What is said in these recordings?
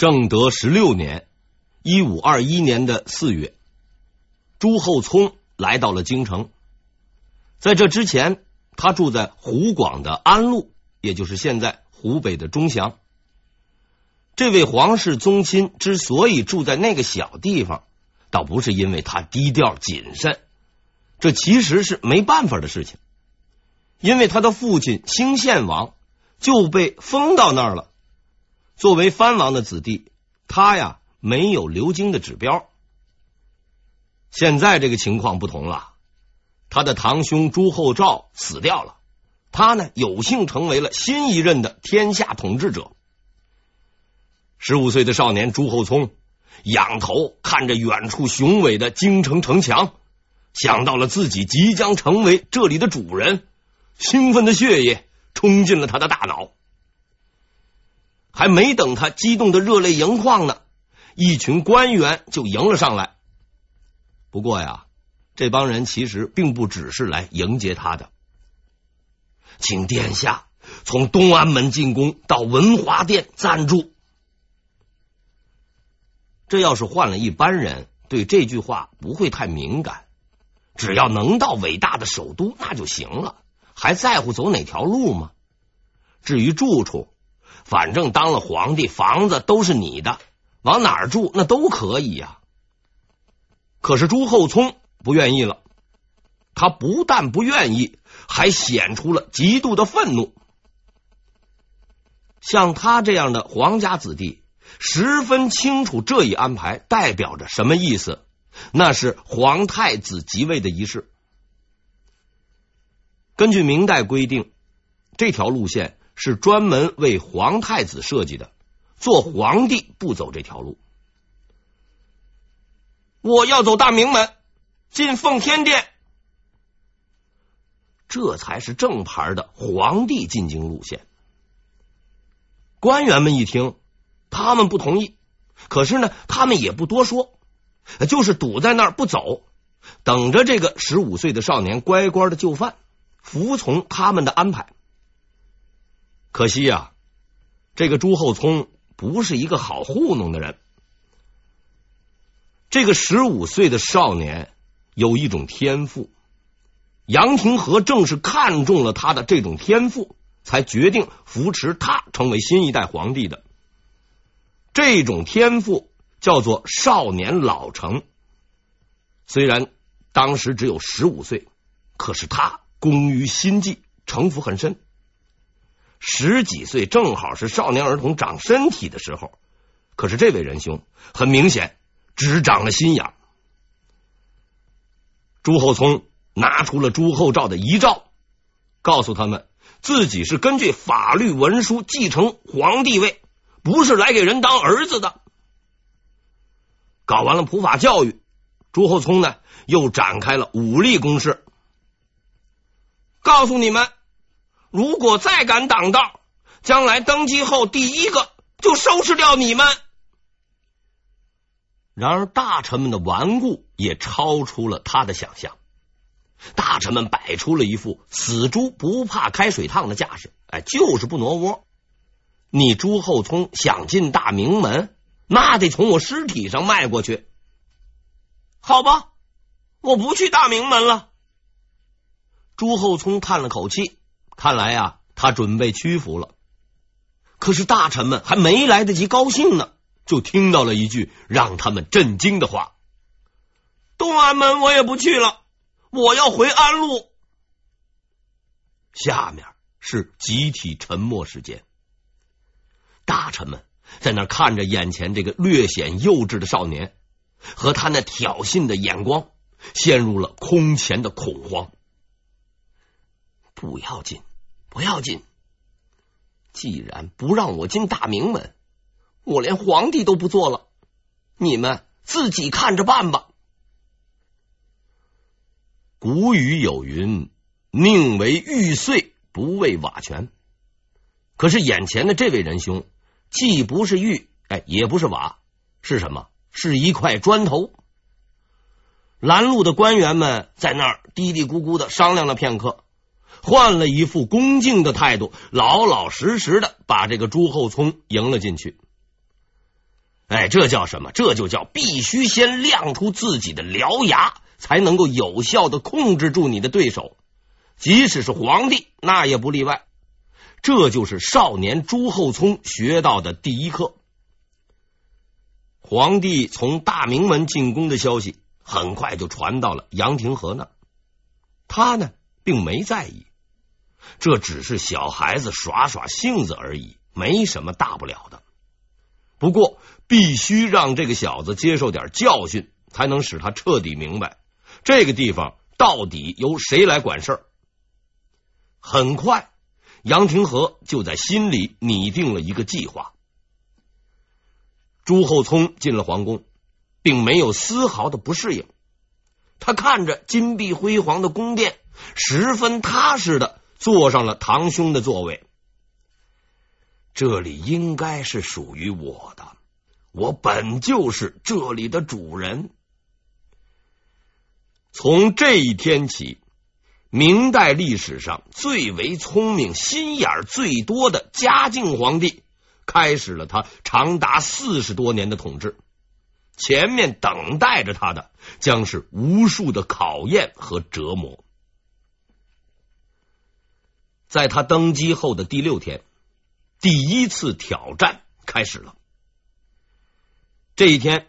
正德十六年（一五二一年的四月），朱厚熜来到了京城。在这之前，他住在湖广的安陆，也就是现在湖北的钟祥。这位皇室宗亲之所以住在那个小地方，倒不是因为他低调谨慎，这其实是没办法的事情。因为他的父亲兴献王就被封到那儿了。作为藩王的子弟，他呀没有流经的指标。现在这个情况不同了，他的堂兄朱厚照死掉了，他呢有幸成为了新一任的天下统治者。十五岁的少年朱厚熜仰头看着远处雄伟的京城城墙，想到了自己即将成为这里的主人。兴奋的血液冲进了他的大脑，还没等他激动的热泪盈眶呢，一群官员就迎了上来。不过呀，这帮人其实并不只是来迎接他的，请殿下从东安门进宫到文华殿暂住。这要是换了一般人，对这句话不会太敏感，只要能到伟大的首都，那就行了。还在乎走哪条路吗？至于住处，反正当了皇帝，房子都是你的，往哪儿住那都可以呀。可是朱厚熜不愿意了，他不但不愿意，还显出了极度的愤怒。像他这样的皇家子弟，十分清楚这一安排代表着什么意思，那是皇太子即位的仪式。根据明代规定，这条路线是专门为皇太子设计的。做皇帝不走这条路。我要走大明门，进奉天殿，这才是正牌的皇帝进京路线。官员们一听，他们不同意，可是呢，他们也不多说，就是堵在那儿不走，等着这个十五岁的少年乖乖的就范。服从他们的安排，可惜呀、这个朱厚熜不是一个好糊弄的人。这个十五岁的少年有一种天赋，杨廷和正是看中了他的这种天赋，才决定扶持他成为新一代皇帝的。这种天赋叫做少年老成。虽然当时只有十五岁，可是他。工于心计，城府很深。十几岁正好是少年儿童长身体的时候，可是这位仁兄很明显只长了心眼。朱厚熜拿出了朱厚照的遗诏，告诉他们自己是根据法律文书继承皇帝位，不是来给人当儿子的。搞完了普法教育，朱厚熜呢又展开了武力攻势。告诉你们，如果再敢挡道，将来登基后第一个就收拾掉你们。然而，大臣们的顽固也超出了他的想象。大臣们摆出了一副死猪不怕开水烫的架势，哎，就是不挪窝。你朱厚熜想进大明门，那得从我尸体上迈过去。好吧，我不去大明门了。朱厚熜叹了口气，看来呀，他准备屈服了。可是大臣们还没来得及高兴呢，就听到了一句让他们震惊的话：“东安门我也不去了，我要回安陆。”下面是集体沉默时间。大臣们在那看着眼前这个略显幼稚的少年和他那挑衅的眼光，陷入了空前的恐慌。不要紧，不要紧。既然不让我进大明门，我连皇帝都不做了。你们自己看着办吧。古语有云：“宁为玉碎，不为瓦全。”可是眼前的这位仁兄，既不是玉，哎，也不是瓦，是什么？是一块砖头。拦路的官员们在那儿嘀嘀咕咕的商量了片刻。换了一副恭敬的态度，老老实实的把这个朱厚熜迎了进去。哎，这叫什么？这就叫必须先亮出自己的獠牙，才能够有效的控制住你的对手，即使是皇帝，那也不例外。这就是少年朱厚熜学到的第一课。皇帝从大明门进宫的消息很快就传到了杨廷和那，他呢并没在意。这只是小孩子耍耍性子而已，没什么大不了的。不过，必须让这个小子接受点教训，才能使他彻底明白这个地方到底由谁来管事儿。很快，杨廷和就在心里拟定了一个计划。朱厚熜进了皇宫，并没有丝毫的不适应。他看着金碧辉煌的宫殿，十分踏实的。坐上了堂兄的座位，这里应该是属于我的，我本就是这里的主人。从这一天起，明代历史上最为聪明、心眼最多的嘉靖皇帝开始了他长达四十多年的统治。前面等待着他的将是无数的考验和折磨。在他登基后的第六天，第一次挑战开始了。这一天，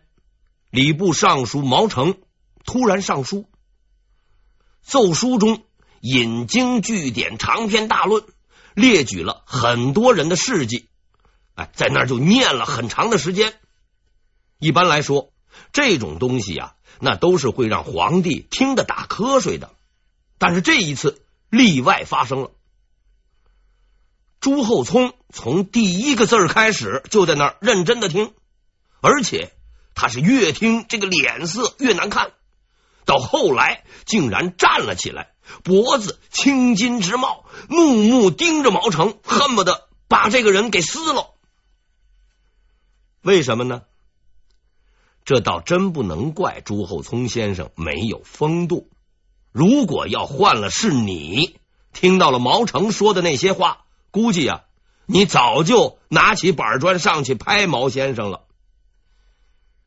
礼部尚书毛成突然上书，奏书中引经据典，长篇大论，列举了很多人的事迹。哎，在那儿就念了很长的时间。一般来说，这种东西啊，那都是会让皇帝听得打瞌睡的。但是这一次例外发生了。朱厚熜从第一个字开始就在那儿认真的听，而且他是越听这个脸色越难看，到后来竟然站了起来，脖子青筋直冒，怒目盯着毛成，恨不得把这个人给撕了。为什么呢？这倒真不能怪朱厚熜先生没有风度。如果要换了是你，听到了毛成说的那些话。估计啊，你早就拿起板砖上去拍毛先生了。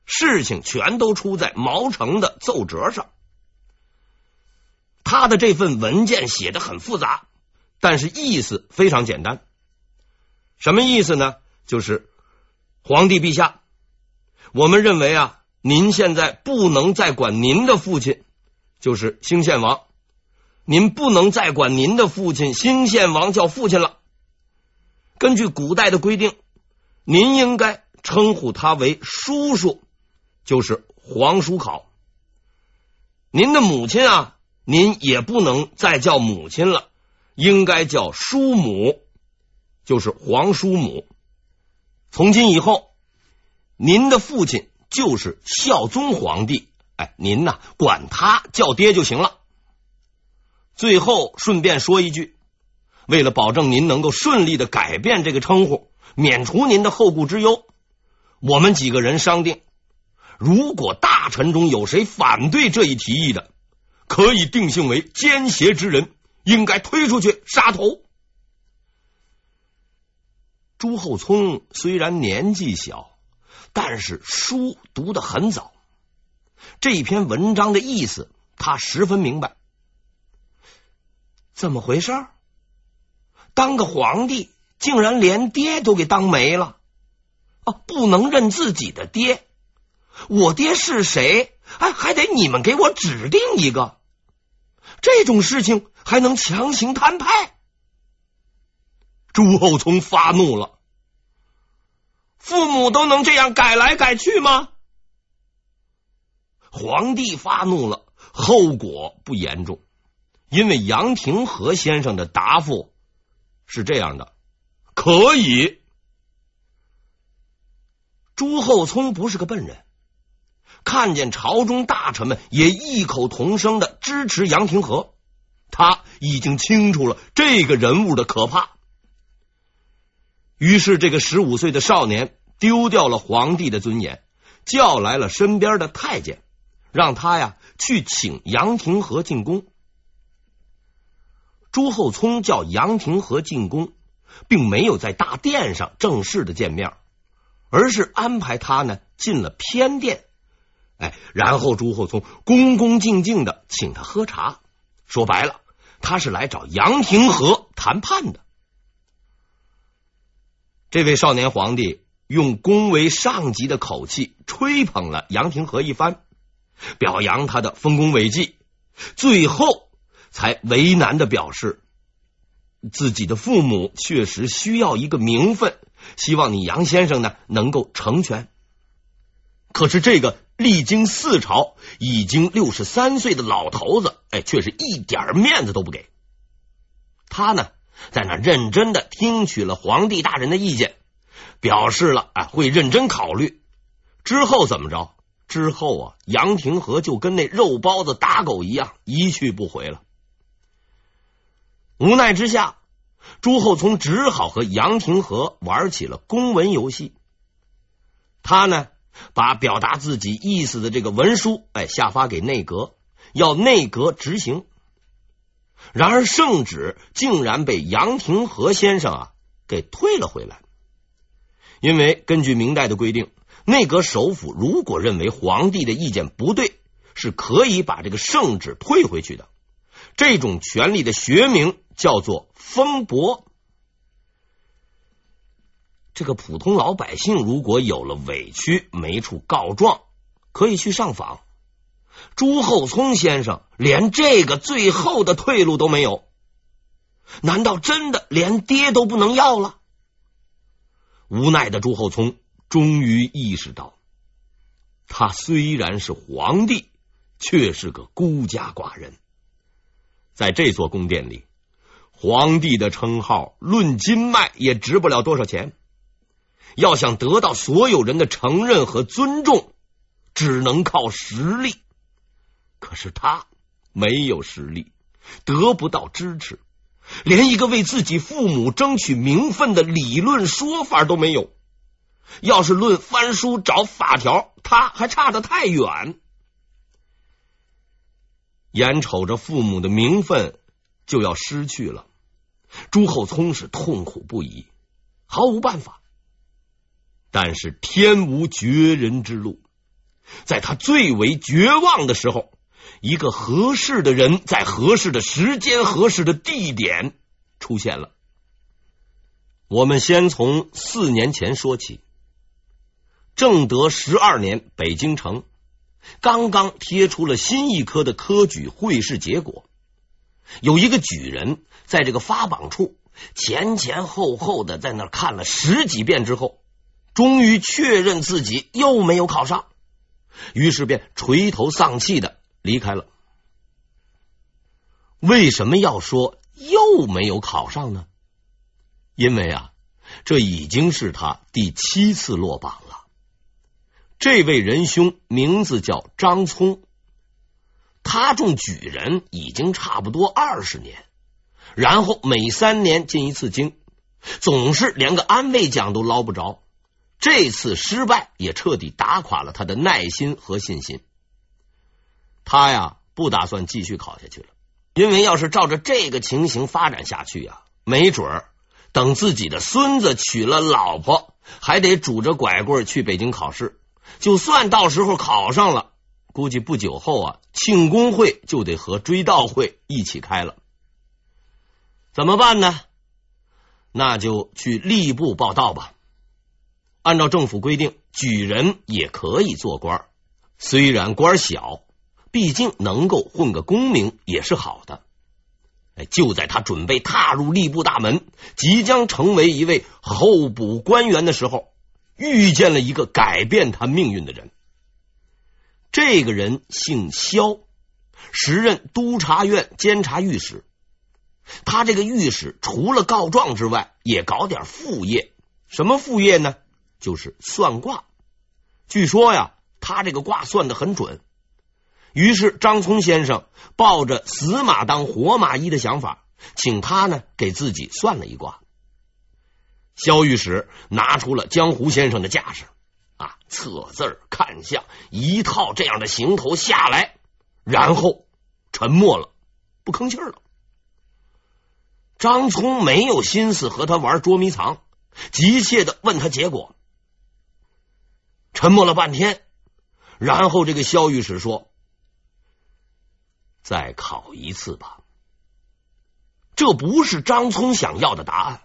事情全都出在毛成的奏折上，他的这份文件写的很复杂，但是意思非常简单。什么意思呢？就是皇帝陛下，我们认为啊，您现在不能再管您的父亲，就是兴献王，您不能再管您的父亲兴献王叫父亲了。根据古代的规定，您应该称呼他为叔叔，就是皇叔考。您的母亲啊，您也不能再叫母亲了，应该叫叔母，就是皇叔母。从今以后，您的父亲就是孝宗皇帝，哎，您呐，管他叫爹就行了。最后顺便说一句。为了保证您能够顺利的改变这个称呼，免除您的后顾之忧，我们几个人商定，如果大臣中有谁反对这一提议的，可以定性为奸邪之人，应该推出去杀头。朱厚熜虽然年纪小，但是书读得很早，这篇文章的意思他十分明白。怎么回事？当个皇帝，竟然连爹都给当没了啊！不能认自己的爹，我爹是谁？哎，还得你们给我指定一个。这种事情还能强行摊派？朱厚熜发怒了。父母都能这样改来改去吗？皇帝发怒了，后果不严重，因为杨廷和先生的答复。是这样的，可以。朱厚熜不是个笨人，看见朝中大臣们也异口同声的支持杨廷和，他已经清楚了这个人物的可怕。于是，这个十五岁的少年丢掉了皇帝的尊严，叫来了身边的太监，让他呀去请杨廷和进宫。朱厚熜叫杨廷和进宫，并没有在大殿上正式的见面，而是安排他呢进了偏殿。哎，然后朱厚熜恭恭敬敬的请他喝茶，说白了，他是来找杨廷和谈判的。这位少年皇帝用恭维上级的口气吹捧了杨廷和一番，表扬他的丰功伟绩，最后才为难的表示，自己的父母确实需要一个名分，希望你杨先生呢能够成全。可是这个历经四朝、已经六十三岁的老头子，哎，却是一点面子都不给。他呢，在那认真的听取了皇帝大人的意见，表示了啊会认真考虑。之后怎么着？之后啊，杨廷和就跟那肉包子打狗一样，一去不回了。无奈之下，朱厚熜只好和杨廷和玩起了公文游戏。他呢，把表达自己意思的这个文书，哎，下发给内阁，要内阁执行。然而圣旨竟然被杨廷和先生啊给退了回来，因为根据明代的规定，内阁首辅如果认为皇帝的意见不对，是可以把这个圣旨退回去的。这种权力的学名叫做封驳。这个普通老百姓如果有了委屈没处告状，可以去上访。朱厚熜先生连这个最后的退路都没有，难道真的连爹都不能要了？无奈的朱厚熜终于意识到，他虽然是皇帝，却是个孤家寡人。在这座宫殿里，皇帝的称号论斤脉也值不了多少钱。要想得到所有人的承认和尊重，只能靠实力。可是他没有实力，得不到支持，连一个为自己父母争取名分的理论说法都没有。要是论翻书找法条，他还差得太远。眼瞅着父母的名分就要失去了，朱厚熜是痛苦不已，毫无办法。但是天无绝人之路，在他最为绝望的时候，一个合适的人在合适的时间、合适的地点出现了。我们先从四年前说起，正德十二年，北京城刚刚贴出了新一科的科举会试结果，有一个举人在这个发榜处前前后后的在那看了十几遍之后。终于确认自己又没有考上，于是便垂头丧气的离开了。为什么要说又没有考上呢？因为啊，这已经是他第七次落榜。这位仁兄名字叫张聪，他中举人已经差不多二十年，然后每三年进一次京，总是连个安慰奖都捞不着。这次失败也彻底打垮了他的耐心和信心。他呀，不打算继续考下去了，因为要是照着这个情形发展下去呀，没准儿等自己的孙子娶了老婆，还得拄着拐棍去北京考试。就算到时候考上了，估计不久后啊，庆功会就得和追悼会一起开了。怎么办呢？那就去吏部报到吧。按照政府规定，举人也可以做官，虽然官小，毕竟能够混个功名也是好的。哎，就在他准备踏入吏部大门，即将成为一位候补官员的时候，遇见了一个改变他命运的人。这个人姓萧，时任督察院监察御史。他这个御史除了告状之外，也搞点副业。什么副业呢？就是算卦，据说呀，他这个卦算的很准。于是张聪先生抱着死马当活马医的想法，请他呢给自己算了一卦。萧御史拿出了江湖先生的架势啊，测字看相，一套这样的行头下来，然后沉默了，不吭气了。张聪没有心思和他玩捉迷藏，急切的问他结果。沉默了半天，然后这个萧御史说：“再考一次吧。”这不是张聪想要的答案。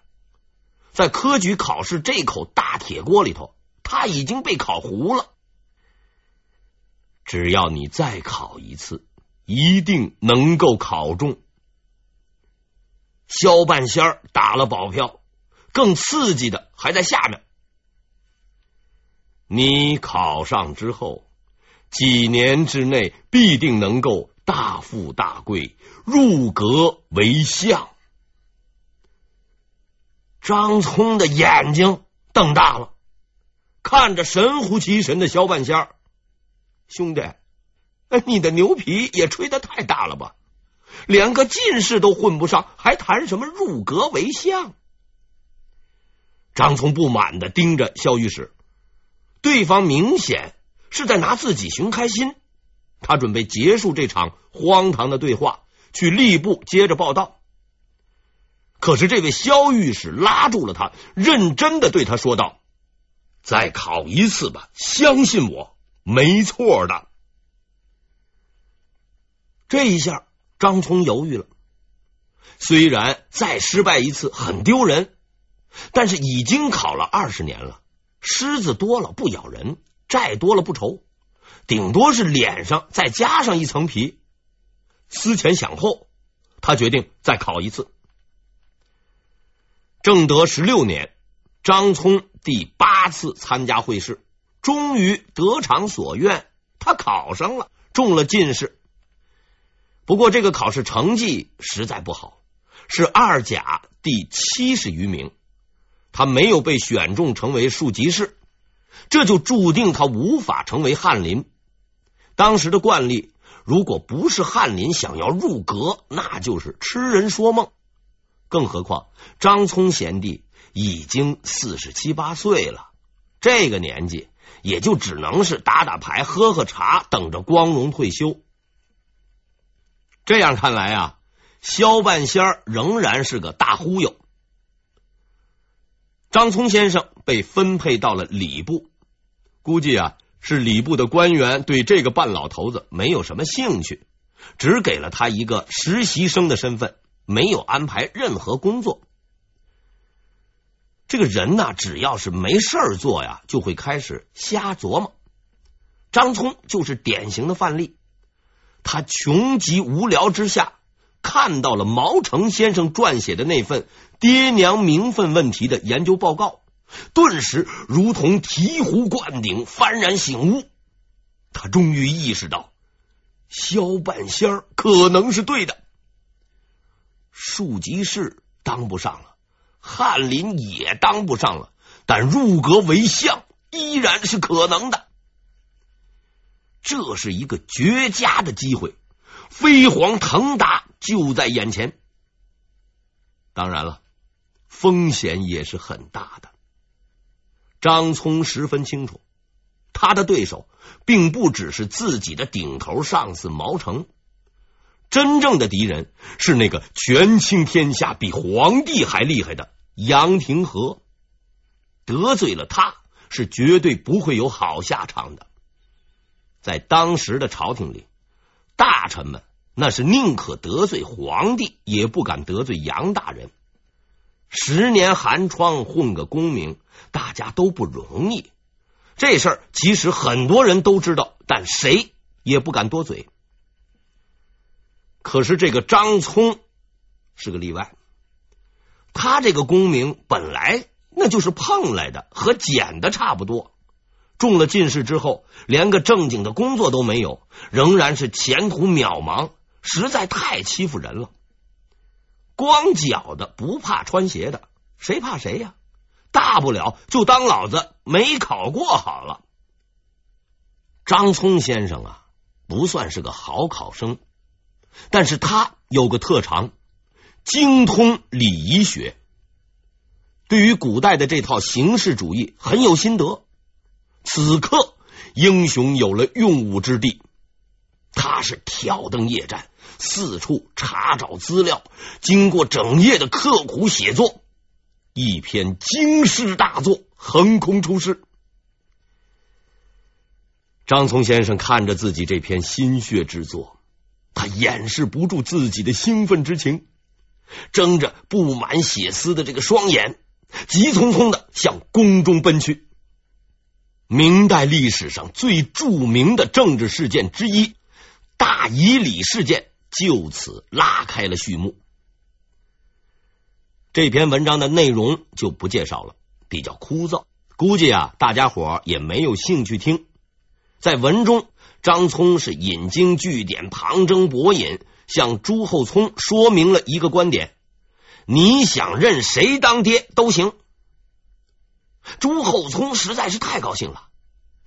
在科举考试这口大铁锅里头，他已经被烤糊了。只要你再考一次，一定能够考中。萧半仙儿打了保票，更刺激的还在下面。你考上之后，几年之内必定能够大富大贵，入阁为相。张聪的眼睛瞪大了，看着神乎其神的萧半仙儿，兄弟，你的牛皮也吹得太大了吧？连个进士都混不上，还谈什么入阁为相？张聪不满的盯着萧御史。对方明显是在拿自己寻开心，他准备结束这场荒唐的对话，去吏部接着报道。可是这位萧御史拉住了他，认真的对他说道：“再考一次吧，相信我，没错的。”这一下，张聪犹豫了。虽然再失败一次很丢人，但是已经考了二十年了。虱子多了不咬人，债多了不愁，顶多是脸上再加上一层皮。思前想后，他决定再考一次。正德十六年，张聪第八次参加会试，终于得偿所愿，他考上了，中了进士。不过这个考试成绩实在不好，是二甲第七十余名。他没有被选中成为庶吉士，这就注定他无法成为翰林。当时的惯例，如果不是翰林想要入阁，那就是痴人说梦。更何况张聪贤弟已经四十七八岁了，这个年纪也就只能是打打牌、喝喝茶，等着光荣退休。这样看来啊，萧半仙仍然是个大忽悠。张聪先生被分配到了礼部，估计啊是礼部的官员对这个半老头子没有什么兴趣，只给了他一个实习生的身份，没有安排任何工作。这个人呐，只要是没事儿做呀，就会开始瞎琢磨。张聪就是典型的范例，他穷极无聊之下。看到了毛成先生撰写的那份爹娘名分问题的研究报告，顿时如同醍醐灌顶，幡然醒悟。他终于意识到，萧半仙儿可能是对的。庶吉士当不上了，翰林也当不上了，但入阁为相依然是可能的。这是一个绝佳的机会。飞黄腾达就在眼前，当然了，风险也是很大的。张聪十分清楚，他的对手并不只是自己的顶头上司毛成，真正的敌人是那个权倾天下、比皇帝还厉害的杨廷和。得罪了他，是绝对不会有好下场的。在当时的朝廷里。大臣们那是宁可得罪皇帝，也不敢得罪杨大人。十年寒窗混个功名，大家都不容易。这事儿其实很多人都知道，但谁也不敢多嘴。可是这个张聪是个例外，他这个功名本来那就是碰来的，和捡的差不多。中了进士之后，连个正经的工作都没有，仍然是前途渺茫，实在太欺负人了。光脚的不怕穿鞋的，谁怕谁呀？大不了就当老子没考过好了。张聪先生啊，不算是个好考生，但是他有个特长，精通礼仪学，对于古代的这套形式主义很有心得。此刻，英雄有了用武之地。他是挑灯夜战，四处查找资料，经过整夜的刻苦写作，一篇惊世大作横空出世。张聪先生看着自己这篇心血之作，他掩饰不住自己的兴奋之情，睁着布满血丝的这个双眼，急匆匆的向宫中奔去。明代历史上最著名的政治事件之一——大以礼事件，就此拉开了序幕。这篇文章的内容就不介绍了，比较枯燥，估计啊，大家伙也没有兴趣听。在文中，张聪是引经据典、旁征博引，向朱厚熜说明了一个观点：你想认谁当爹都行。朱厚熜实在是太高兴了，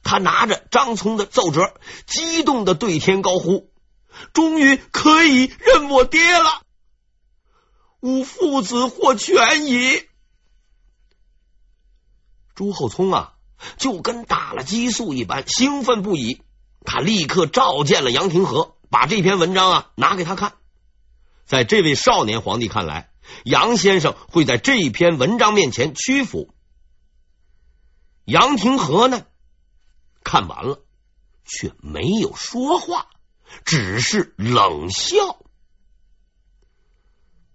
他拿着张聪的奏折，激动的对天高呼：“终于可以认我爹了！吾父子获全矣！”朱厚熜啊！就跟打了激素一般，兴奋不已。他立刻召见了杨廷和，把这篇文章啊拿给他看。在这位少年皇帝看来，杨先生会在这篇文章面前屈服。杨廷和呢，看完了却没有说话，只是冷笑。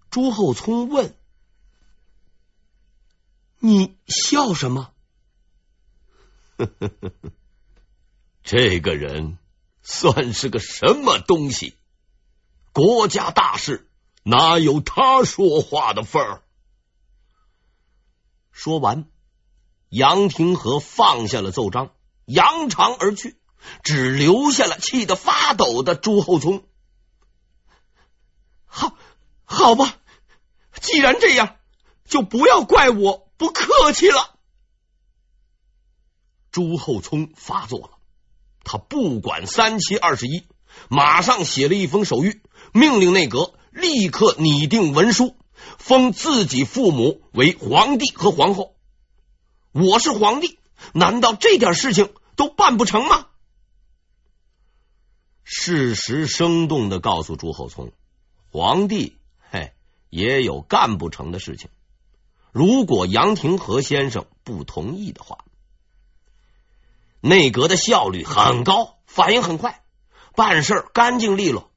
朱厚熜问：“你笑什么？”呵呵呵呵，这个人算是个什么东西？国家大事哪有他说话的份儿？说完，杨廷和放下了奏章，扬长而去，只留下了气得发抖的朱厚熜。好，好吧，既然这样，就不要怪我不客气了。朱厚熜发作了，他不管三七二十一，马上写了一封手谕，命令内阁立刻拟定文书，封自己父母为皇帝和皇后。我是皇帝，难道这点事情都办不成吗？事实生动的告诉朱厚熜，皇帝嘿也有干不成的事情。如果杨廷和先生不同意的话。内阁的效率很高，反应很快，办事干净利落，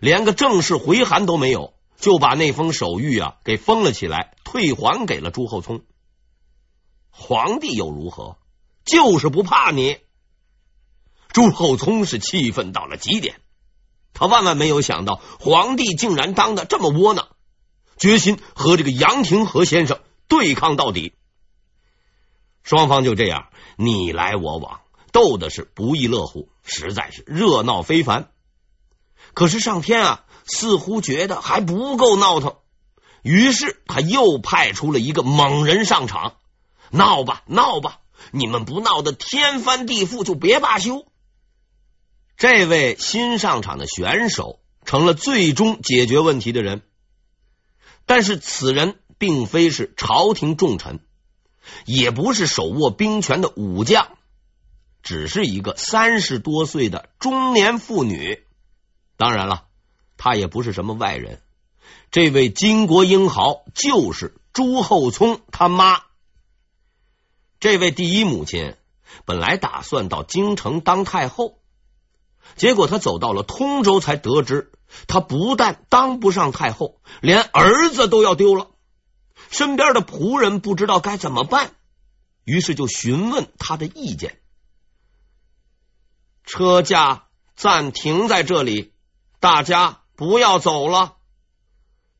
连个正式回函都没有，就把那封手谕啊给封了起来，退还给了朱厚熜。皇帝又如何？就是不怕你。朱厚熜是气愤到了极点，他万万没有想到皇帝竟然当的这么窝囊，决心和这个杨廷和先生对抗到底。双方就这样你来我往。斗的是不亦乐乎，实在是热闹非凡。可是上天啊，似乎觉得还不够闹腾，于是他又派出了一个猛人上场，闹吧闹吧，你们不闹得天翻地覆，就别罢休。这位新上场的选手成了最终解决问题的人，但是此人并非是朝廷重臣，也不是手握兵权的武将。只是一个三十多岁的中年妇女，当然了，她也不是什么外人。这位巾帼英豪就是朱厚熜他妈。这位第一母亲本来打算到京城当太后，结果她走到了通州，才得知她不但当不上太后，连儿子都要丢了。身边的仆人不知道该怎么办，于是就询问她的意见。车驾暂停在这里，大家不要走了。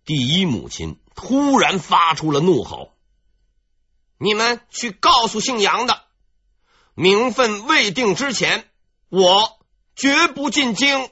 第一母亲突然发出了怒吼：“你们去告诉姓杨的，名分未定之前，我绝不进京。”